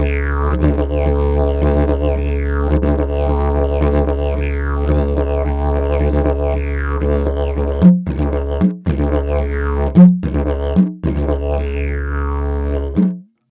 Yeah.